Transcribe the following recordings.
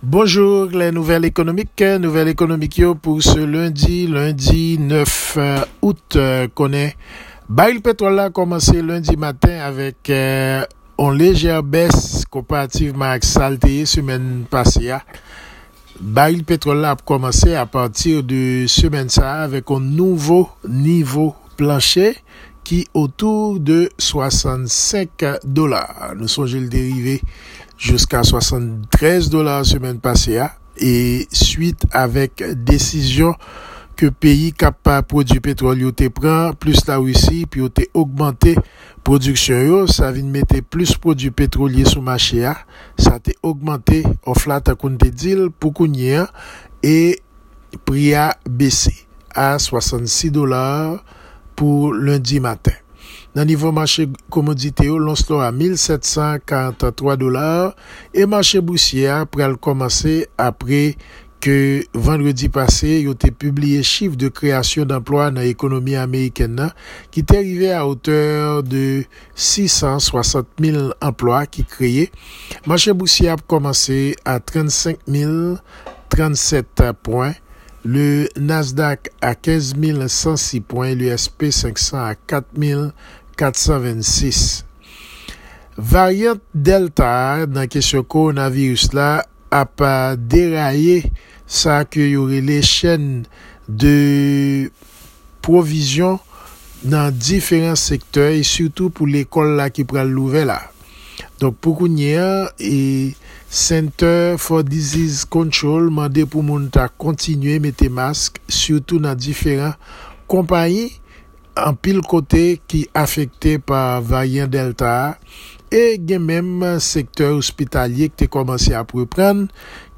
Bonjour, les nouvelles économiques. Nouvelles économiques pour ce lundi, lundi 9 euh, août, connaît. Baril pétrole a commencé lundi matin avec euh, une légère baisse comparativement avec saleté semaine passée. Baril pétrole a commencé à partir de semaine ça avec un nouveau niveau plancher qui autour de 65 dollars. Nous sommes le dérivé jusqu'à 73 dollars semaine passée et suite avec décision que pays capable produire pétrole yo te prend plus la Russie puis yo te augmenté production yo ça vient mettre plus produits pétroliers sur marché ça a augmenté au flat à compte deal pour et prix a baissé à 66 dollars pou lundi matin. Nan nivou mache komodite yo, lons lor a 1743 dolar e mache bousye pral komanse apre ke vendredi pase yo te publie chif de kreasyon d'emploi nan ekonomi Ameriken nan ki te rive a oteur de 660.000 emploi ki kreye. Mache bousye ap komanse a 35.037 poin Le Nasdaq à 15 106 points, le SP 500 à 4 426. Variant Delta nan kesyon koronavirus la ap deraye sa ke yore le chen de provision nan diferent sektor e surtout pou l'ekol la ki pral louve la. Donk pou kounye, e Center for Disease Control mande pou moun ta kontinue mette mask, syoutou nan diferan kompanyi an pil kote ki afekte pa variant Delta e gen menm sektor hospitalye ki te komanse ap repren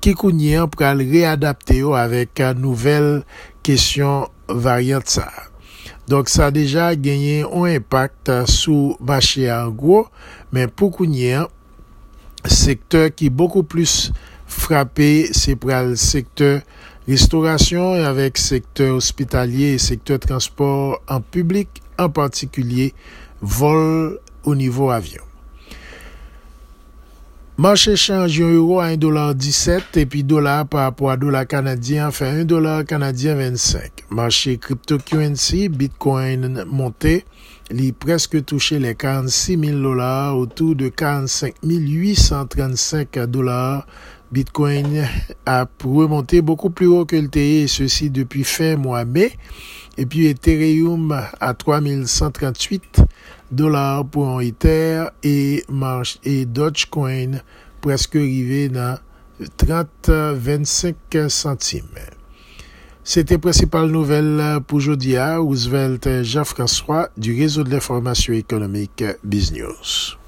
ki kounye an pral readapte yo avek nouvel kesyon variant sa. Ça a déjà gagné un impact sur marché en gros, mais pour kounyen secteur qui est beaucoup plus frappé, c'est pour le secteur restauration et avec secteur hospitalier et secteur transport en public, en particulier vol au niveau avion. Marché change euro à 1,17$ et puis dollar par rapport à dollar canadien fait 1$ canadien 25. Marché cryptocurrency, Bitcoin monté, il presque touché les 46 000 dollars autour de 45 835 dollars. Bitcoin a remonté beaucoup plus haut que le TI, et ceci depuis fin mois mai. Et puis Ethereum à 3138 dollars pour un Ether et marche et Dogecoin presque arrivé dans 30-25 centimes. C'était principale nouvelle pour aujourd'hui à Roosevelt Jean-François du réseau de l'information économique BizNews.